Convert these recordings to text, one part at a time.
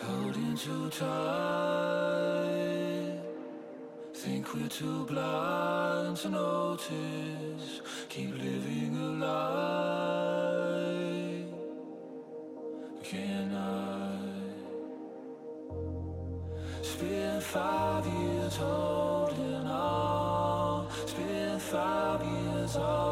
holding too tight. Think we're too blind to notice. Keep living a lie. Can I spend five years holding on? Spend five years on.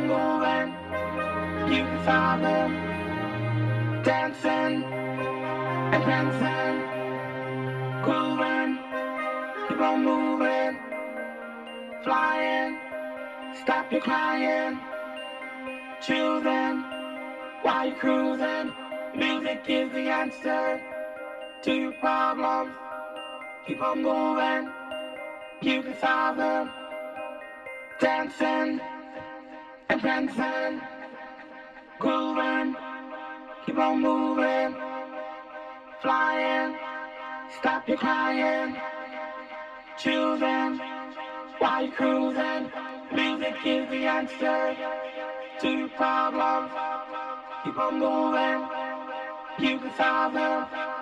Moving, you can solve them. Dancing and dancing, grooving, keep on moving, flying, stop your crying, choosing while you're cruising. Music is the answer to your problems. Keep on moving, you can solve them. Dancing dancing, grooving, keep on moving, flying, stop your crying, choosing. While you're cruising. Music is the answer to your problems. Keep on moving, you can solve them.